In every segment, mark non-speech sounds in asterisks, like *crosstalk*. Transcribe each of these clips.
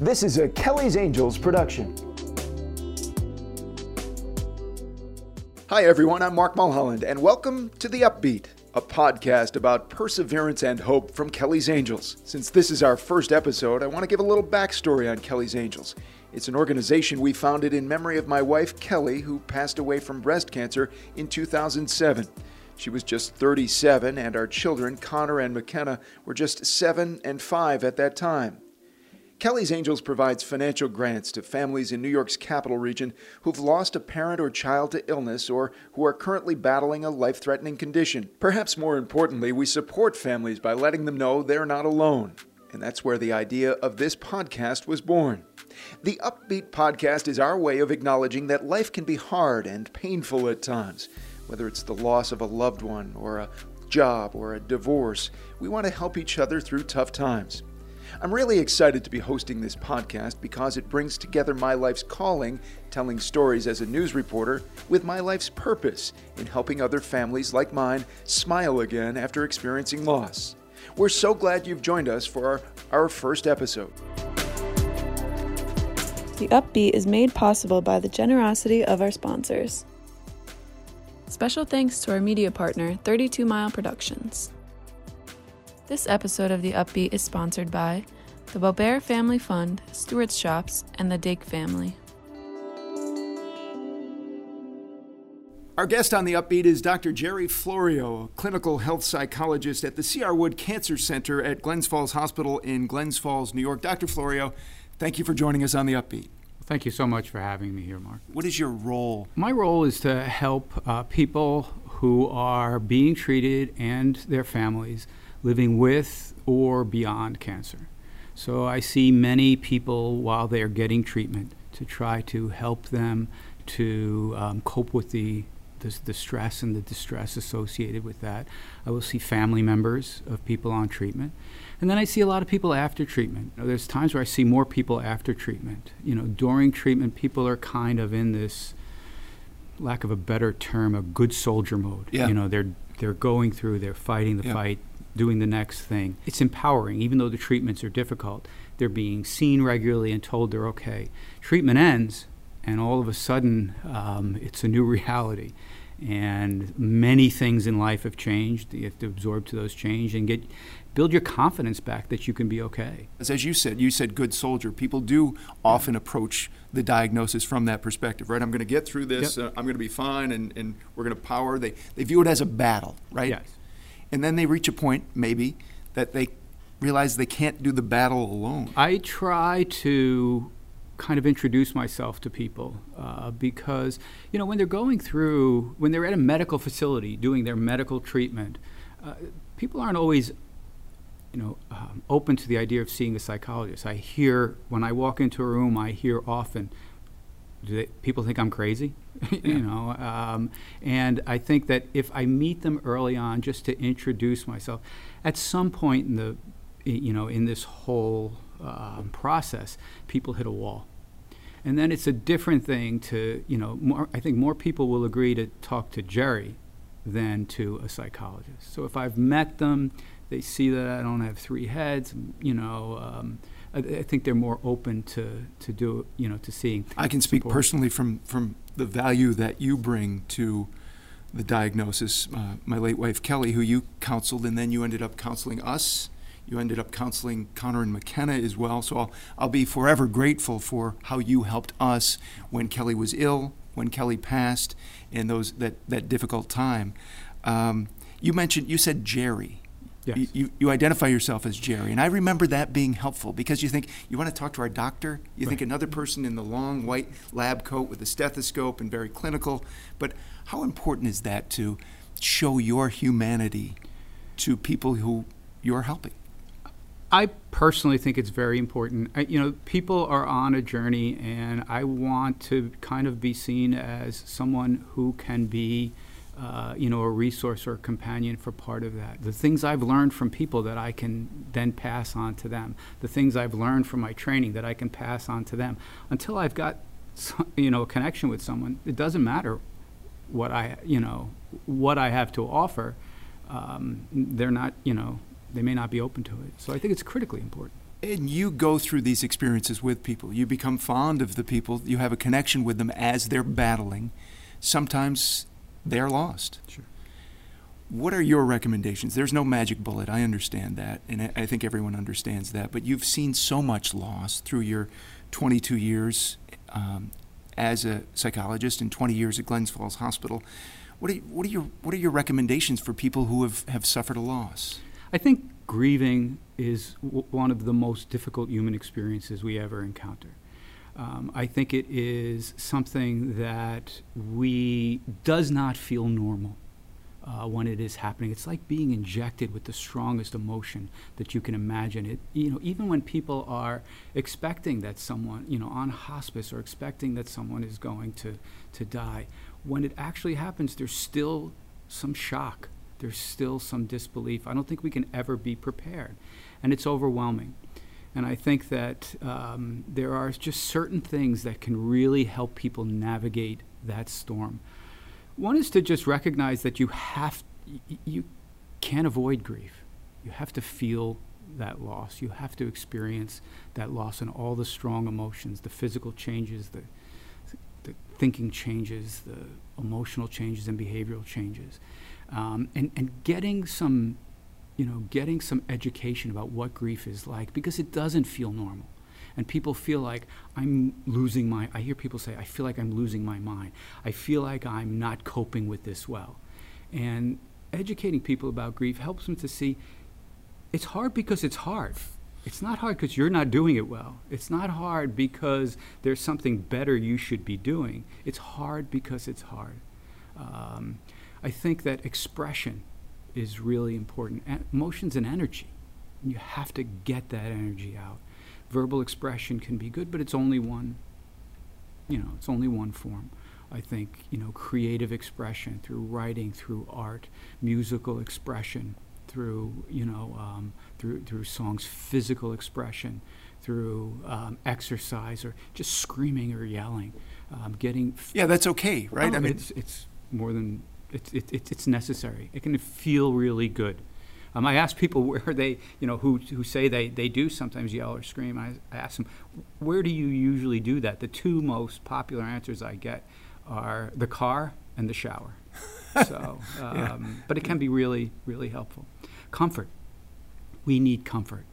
This is a Kelly's Angels production. Hi, everyone. I'm Mark Mulholland, and welcome to The Upbeat, a podcast about perseverance and hope from Kelly's Angels. Since this is our first episode, I want to give a little backstory on Kelly's Angels. It's an organization we founded in memory of my wife, Kelly, who passed away from breast cancer in 2007. She was just 37, and our children, Connor and McKenna, were just 7 and 5 at that time. Kelly's Angels provides financial grants to families in New York's capital region who've lost a parent or child to illness or who are currently battling a life threatening condition. Perhaps more importantly, we support families by letting them know they're not alone. And that's where the idea of this podcast was born. The Upbeat podcast is our way of acknowledging that life can be hard and painful at times. Whether it's the loss of a loved one or a job or a divorce, we want to help each other through tough times. I'm really excited to be hosting this podcast because it brings together my life's calling, telling stories as a news reporter, with my life's purpose in helping other families like mine smile again after experiencing loss. We're so glad you've joined us for our, our first episode. The Upbeat is made possible by the generosity of our sponsors. Special thanks to our media partner, 32 Mile Productions. This episode of The Upbeat is sponsored by the Bobert Family Fund, Stewart's Shops, and the Dake family. Our guest on the upbeat is Dr. Gerry Florio, a clinical health psychologist at the C.R. Wood Cancer Center at Glens Falls Hospital in Glens Falls, New York. Dr. Florio, thank you for joining us on the upbeat. Thank you so much for having me here, Mark. What is your role? My role is to help uh, people who are being treated and their families living with or beyond cancer. So I see many people while they're getting treatment to try to help them to um, cope with the, the, the stress and the distress associated with that. I will see family members of people on treatment. And then I see a lot of people after treatment. You know, there's times where I see more people after treatment. You know, during treatment, people are kind of in this, lack of a better term, a good soldier mode. Yeah. You know, they're they're going through, they're fighting the Yeah. fight, doing the next thing. It's empowering, even though the treatments are difficult. They're being seen regularly and told they're okay. Treatment ends, and all of a sudden, um, it's a new *laughs* reality. And many things in life have changed. You have to absorb to those change and get build your confidence back that you can be okay. As you said, you said good soldier. People do often approach the diagnosis from that perspective, right? I'm going to get through this. Yep. Uh, I'm going to be fine, and, and we're going to power. They, they view it as a battle, right? Yes. And then they reach a point, maybe, that they realize they can't do the battle alone. I try to kind of introduce myself to people uh, because, you know, when they're going through, when they're at a medical facility doing their medical treatment, uh, people aren't always, you know, um, open to the idea of seeing a psychologist. I hear, when I walk into a room, I hear often, do they, people think I'm crazy? *laughs* you know, um, and I think that if I meet them early on, just to introduce myself, at some point in the, you know, in this whole um, process, people hit a wall, and then it's a different thing to, you know, more. I think more people will agree to talk to Gerry than to a psychologist. So if I've met them, they see that I don't have three heads, you know. Um, I, I think they're more open to, to do, you know, to seeing. I can speak support. personally from, from the value that you bring to the diagnosis. Uh, my late wife, Kelly, who you counseled, and then you ended up counseling us. You ended up counseling Connor and McKenna as well. So I'll, I'll be forever grateful for how you helped us when Kelly was ill, when Kelly passed, and those that, that difficult time. Um, you mentioned, you said Gerry. Yes. You, you, identify yourself as Gerry, and I remember that being helpful because you think you want to talk to our doctor. You think another person in the long white lab coat with a stethoscope and very clinical. But how important is that to show your humanity to people who you're helping? I personally think it's very important. I, you know, people are on a journey, and I want to kind of be seen as someone who can be, uh, you know, a resource or a companion for part of that. The things I've learned from people that I can then pass on to them. The things I've learned from my training that I can pass on to them. Until I've got, so- you know, a connection with someone, it doesn't matter what I, you know, what I have to offer. Um, they're not, you know, they may not be open to it. So I think it's critically important. and you go through these experiences with people. You become fond of the people. You have a connection with them as they're battling. Sometimes they're lost. Sure. What are your recommendations? There's no magic bullet. I understand that, and I think everyone understands that. But you've seen so much loss through your 22 years um, as a psychologist and 20 years at Glens Falls Hospital. What are, what are your What are your recommendations for people who have, have suffered a loss? I think grieving is w- one of the most difficult human experiences we ever encounter. Um, I think it is something that we does not feel normal uh, when it is happening. It's like being injected with the strongest emotion that you can imagine. It, you know, even when people are expecting that someone, you know, on hospice or expecting that someone is going to to die, when it actually happens, there's still some shock there's still some disbelief. I don't think we can ever be prepared. And it's overwhelming. And I think that um, there are just certain things that can really help people navigate that storm. One is to just recognize that you have, you can't avoid grief. You have to feel that loss. You have to experience that loss and all the strong emotions, the physical changes, the, the thinking changes, the emotional changes, and behavioral changes um, and, and getting some, you know, getting some education about what grief is like because it doesn't feel normal. And people feel like I'm losing my, I hear people say, I feel like I'm losing my mind. I feel like I'm not coping with this well. And educating people about grief helps them to see it's hard because it's hard. It's not hard because you're not doing it well. It's not hard because there's something better you should be doing. It's hard because it's hard. Um, I think that expression is really important. emotions and energy. You have to get that energy out. Verbal expression can be good, but it's only one. You know, it's only one form. I think you know creative expression through writing, through art, musical expression, through you know um, through through songs, physical expression, through um, exercise or just screaming or yelling, um, getting. F- yeah, that's okay, right? Oh, I mean, it's it's more than it's, it, it, it's necessary. It can feel really good. Um, I ask people *laughs* where they, you know, who, who say they, they do sometimes yell or scream. I, I ask them, where do you usually do that? The two most popular answers I get are the car and the shower. *laughs* so, um, yeah. but it can be really, really helpful. Comfort. We need comfort.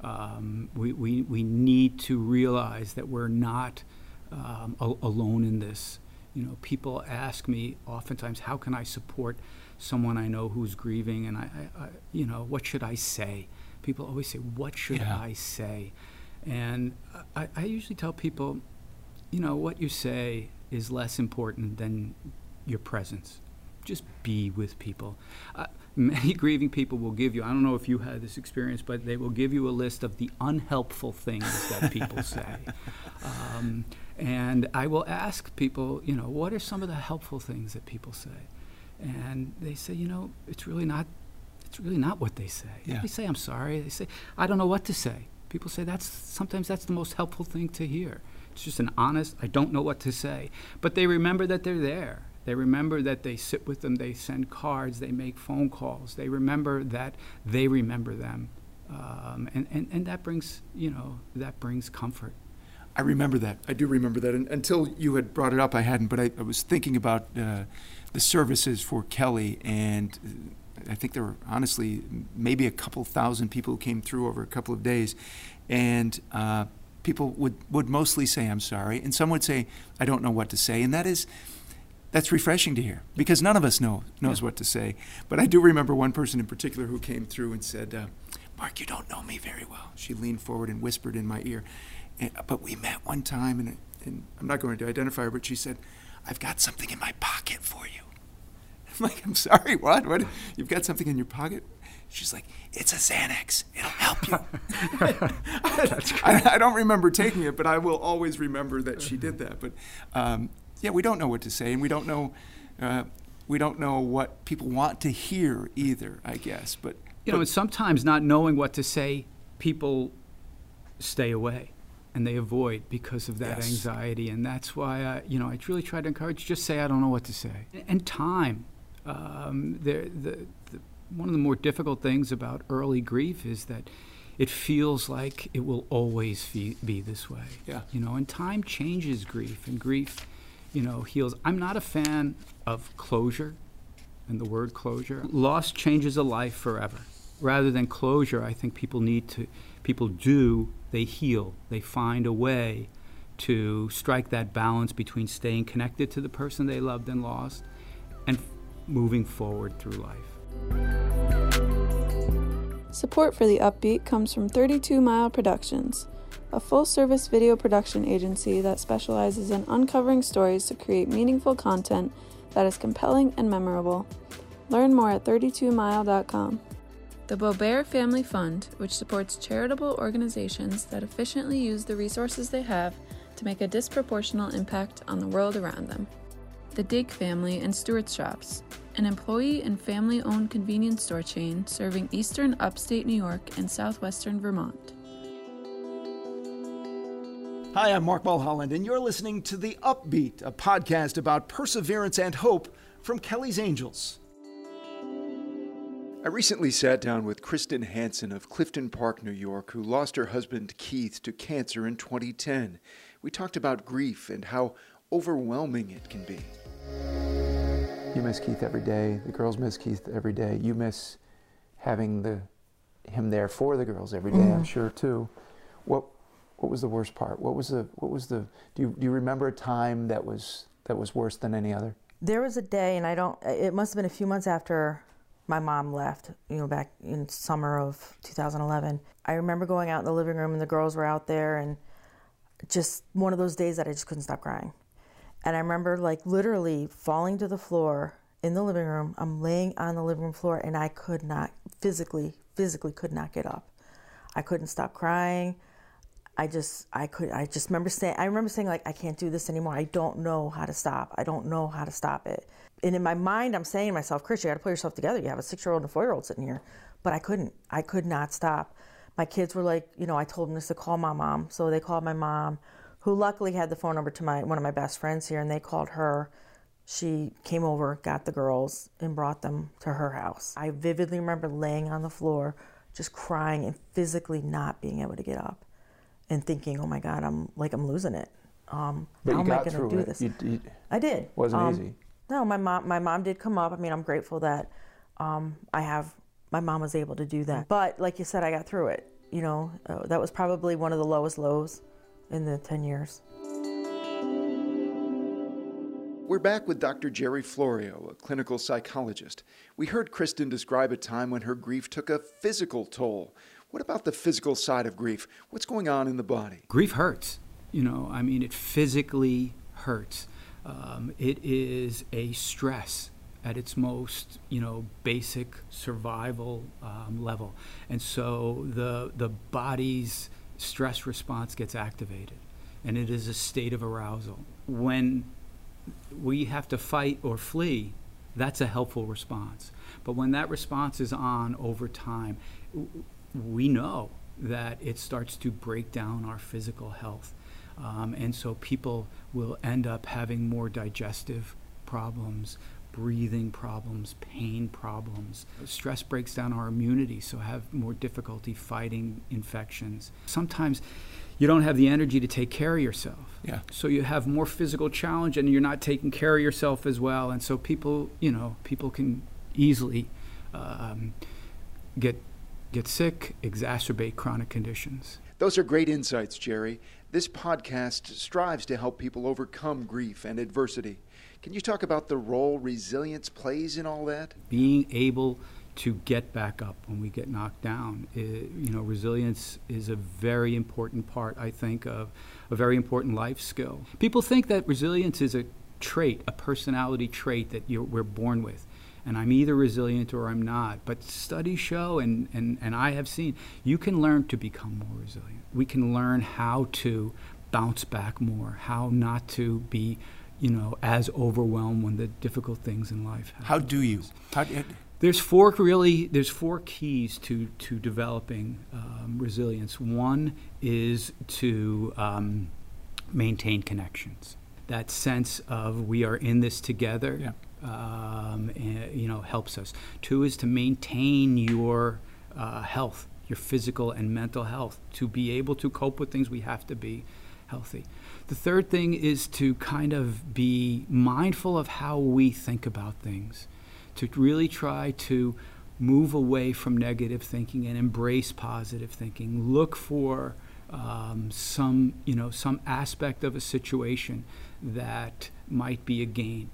Um, we, we, we need to realize that we're not um, alone in this you know, people ask me oftentimes, how can I support someone I know who's grieving? And I, I, I you know, what should I say? People always say, what should yeah. I say? And I, I usually tell people, you know, what you say is less important than your presence. Just be with people. Uh, many *laughs* grieving people will give you, I don't know if you had this experience, but they will give you a list of the unhelpful things that people *laughs* say. Um, and I will ask people, you know, what are some of the helpful things that people say? And they say, you know, it's really not, it's really not what they say. Yeah. They say, I'm sorry. They say, I don't know what to say. People say that's sometimes that's the most helpful thing to hear. It's just an honest, I don't know what to say. But they remember that they're there. They remember that they sit with them, they send cards, they make phone calls. They remember that they remember them. Um, and, and, and that brings, you know, that brings comfort. I remember that. I do remember that. And until you had brought it up, I hadn't. But I, I was thinking about uh, the services for Kelly, and uh, I think there were honestly maybe a couple thousand people who came through over a couple of days, and uh, people would would mostly say, "I'm sorry," and some would say, "I don't know what to say," and that is. That's refreshing to hear because none of us know knows yeah. what to say. But I do remember one person in particular who came through and said, uh, "Mark, you don't know me very well." She leaned forward and whispered in my ear, and, but we met one time, and, and I'm not going to identify her, but she said, I've got something in my pocket for you. *laughs* I'm like, I'm sorry, what? What? You've got something in your pocket? She's like, it's a Xanax. It'll help you. *laughs* *laughs* I, I, don't remember taking it, but I will always remember that she did that. But um, yeah, we don't know what to say, and we don't know. Uh, we don't know what people want to hear either. I guess, but you know, sometimes not knowing what to say, people stay away and they avoid because of that yes. anxiety. And that's why I, you know, I really try to encourage just say I don't know what to say. And time, um, the, the, the, one of the more difficult things about early grief is that it feels like it will always be, be this way. Yeah. You know, and time changes grief, and grief, you know, heals. I'm not a fan of closure and the word closure. Loss changes a life forever. Rather than closure, I think people need to, people do, they heal. They find a way to strike that balance between staying connected to the person they loved and lost and f- moving forward through life. Support for the Upbeat comes from 32 Mile Productions, a full service video production agency that specializes in uncovering stories to create meaningful content that is compelling and memorable. Learn more at 32mile.com. The Bobert Family Fund, which supports charitable organizations that efficiently use the resources they have to make a disproportional impact on the world around them. The Dake Family and Stewart's Shops, an employee and family owned convenience store chain serving eastern upstate New York and southwestern Vermont. Hi, I'm Mark Mulholland, and you're listening to The Upbeat, a podcast about perseverance and hope from Kelly's Angels. I recently sat down with Kristen Hansen of Clifton Park, New York, who lost her husband Keith to cancer in 2010. We talked about grief and how overwhelming it can be. You miss Keith every day. The girls miss Keith every day. You miss having the him there for the girls every day, I'm mm. sure too. What what was the worst part? What was the what was the do you do you remember a time that was that was worse than any other? There was a day, and I don't. It must have been a few months after my mom left. You know, back in summer of 2011. I remember going out in the living room, and the girls were out there, and just one of those days that I just couldn't stop crying. And I remember like literally falling to the floor in the living room. I'm laying on the living room floor, and I could not physically, physically could not get up. I couldn't stop crying. I just I could I just remember saying I remember saying like I can't do this anymore. I don't know how to stop. I don't know how to stop it. And in my mind I'm saying to myself, Chris, you got to pull yourself together. You have a 6-year-old and a 4-year-old sitting here. But I couldn't. I could not stop. My kids were like, you know, I told them just to call my mom. So they called my mom, who luckily had the phone number to my one of my best friends here and they called her. She came over, got the girls and brought them to her house. I vividly remember laying on the floor just crying and physically not being able to get up and thinking, "Oh my God, I'm like I'm losing it. Um, But how you am I got going through to do it. this?" You, you, I did. wasn't Um, easy. No, my mom. My mom did come up. I mean, I'm grateful that um, I have. My mom was able to do that. But like you said, I got through it. You know, uh, that was probably one of the lowest lows in the 10 years. We're back with Dr. Gerry Florio, a clinical psychologist. We heard Kristen describe a time when her grief took a physical toll. What about the physical side of grief? What's going on in the body? grief hurts. You know, I mean, it physically hurts. Um, it is a stress at its most, you know, basic survival um, level, and so the the body's stress response gets activated, and it is a state of arousal. When we have to fight or flee, that's a helpful response. But when that response is on over time, we know that it starts to break down our physical health. Um, and so people will end up having more digestive problems, breathing problems, pain problems. Stress breaks down our immunity, so have more difficulty fighting infections. Sometimes you don't have the energy to take care of yourself. Yeah. So you have more physical challenge and you're not taking care of yourself as well. And so people, you know, people can easily um, get get sick, exacerbate chronic conditions. Those are great insights, Gerry. This podcast strives to help people overcome grief and adversity. Can you talk about the role resilience plays in all that? Being able to get back up when we get knocked down, i you know, resilience is a very important part, I think, of a very important life skill. People think that resilience is a trait, a personality trait that you're, we're born with. And I'm either resilient or I'm not. But studies show, and, and, and I have seen, you can learn to become more resilient. We can learn how to bounce back more, how not to be, you know, as overwhelmed when the difficult things in life happen. How do you? How, do- There's four really. There's four keys to to developing um, resilience. One is to um, maintain connections. That sense of we are in this together. Yeah. Um, and, you know, helps us. Two is to maintain your uh, health your physical and mental health. To be able to cope with things, we have to be healthy. The third thing is to kind of be mindful of how we think about things, to really try to move away from negative thinking and embrace positive thinking. Look for um, some, you know, some aspect of a situation that might be a gain.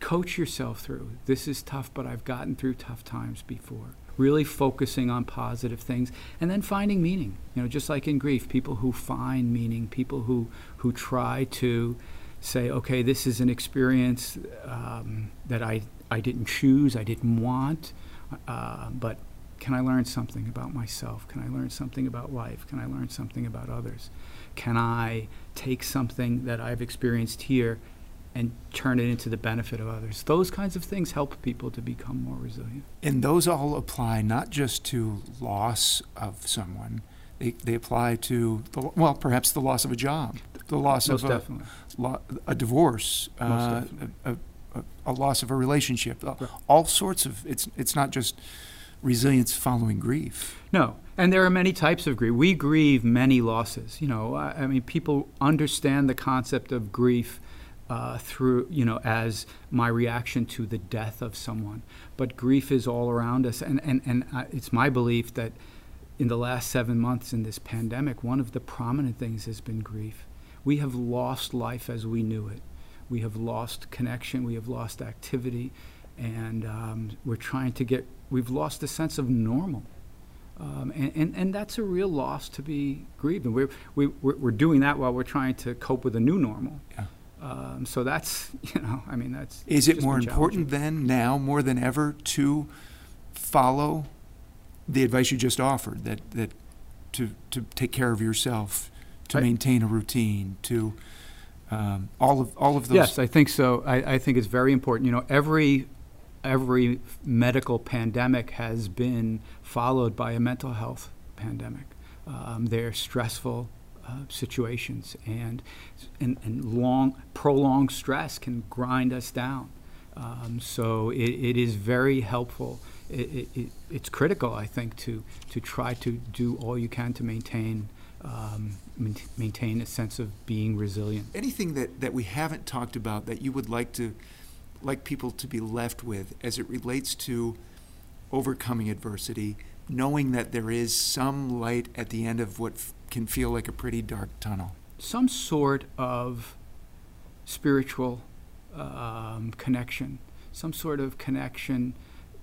Coach yourself through. This is tough, but I've gotten through tough times before. Really focusing on positive things and then finding meaning. You know just like in grief people who find meaning people who who try to say okay this is an experience um, that I I didn't choose I didn't want uh, but can I learn something about myself? Can I learn something about life? Can I learn something about others? Can I take something that I've experienced here and turn it into the benefit of others. Those kinds of things help people to become more resilient. And those all apply not just to loss of someone, they, they apply to, the, well, perhaps the loss of a job, the loss Most of definitely. a, lo- a divorce, uh, a, a, a loss of a relationship, uh, Right. all sorts of, it's, it's not just resilience following grief. No, and there are many types of grief. We grieve many losses. You know, I, I mean, people understand the concept of grief uh, through, you know, as my reaction to the death of someone. But grief is all around us, and and and uh, it's my belief that in the last seven months in this pandemic, one of the prominent things has been grief. We have lost life as we knew it. We have lost connection. We have lost activity, and um, we're trying to get. We've lost a sense of normal. Um, and, and, and that's a real loss to be grieved. And we're, we, we're, we're doing that while we're trying to cope with a new normal. Yeah. Um, so that's, *laughs* you know, I mean, that's. Is it more important then, now more than ever, to follow the advice you just offered, that, that to, to take care of yourself, to I- maintain a routine, to um, all of all of those? Yes, I think so. I, I think it's very important. You know, every every medical pandemic has been followed by a mental health pandemic. Um, they're stressful uh, situations, and, and and long prolonged stress can grind us down. Um, so it, it is very helpful. It, it, it, it's critical, I think, to to try to do all you can to maintain um, maintain a sense of being resilient. Anything that, that we haven't talked about that you would like to like people to be left with as it relates to overcoming adversity, knowing that there is some light at the end of what can feel like a pretty dark tunnel. some sort of spiritual um, connection, some sort of connection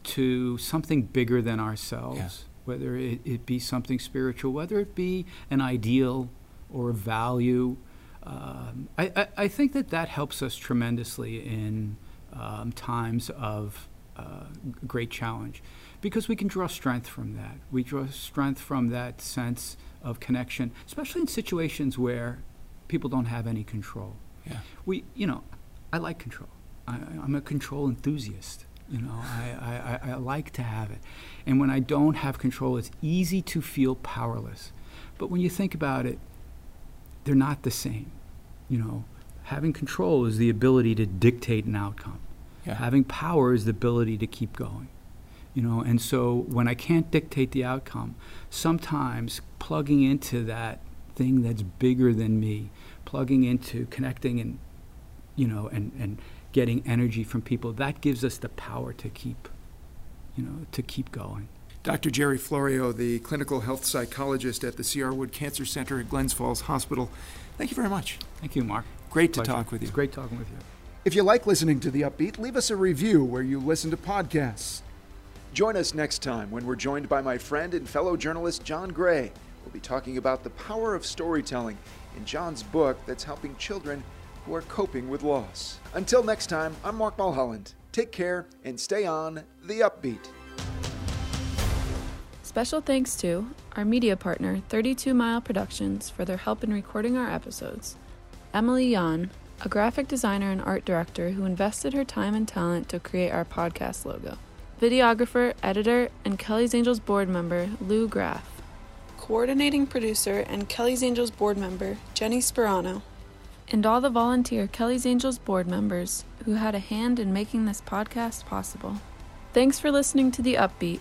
to something bigger than ourselves, whether it, it be something spiritual, whether it be an ideal or a value. Um, I, I, I think that that helps us tremendously in um, times of uh, great challenge because we can draw strength from that. We draw strength from that sense of connection, especially in situations where people don't have any control. Yeah. We, you know, I like control. I, I'm a control enthusiast. You know, I, I, I- I like to have it. And when I don't have control, it's easy to feel powerless. But when you think about it, they're not the same. You know, having control is the ability to dictate an outcome. Yeah. Having power is the ability to keep going. You know, and so when I can't dictate the outcome, sometimes plugging into that thing that's bigger than me, plugging into connecting and you know, and, and getting energy from people, that gives us the power to keep, you know, to keep going. Dr. Gerry Florio, the clinical health psychologist at the C.R. Wood Cancer Center at Glens Falls Hospital. Thank you very much. Thank you, Mark. Great to talk with you. It's great talking with you. If you like listening to The Upbeat, leave us a review where you listen to podcasts. Join us next time when we're joined by my friend and fellow journalist John Gray. We'll be talking about the power of storytelling in John's book that's helping children who are coping with loss. Until next time, I'm Mark Mulholland. Take care and stay on The Upbeat. Special thanks to our media partner, 32 Mile Productions, for their help in recording our episodes. Emily Yan, a graphic designer and art director who invested her time and talent to create our podcast logo. Videographer, editor, and Kelly's Angels board member, Lou Graff. Coordinating producer and Kelly's Angels board member, Jenny Sperano. And all the volunteer Kelly's Angels board members who had a hand in making this podcast possible. Thanks for listening to The Upbeat.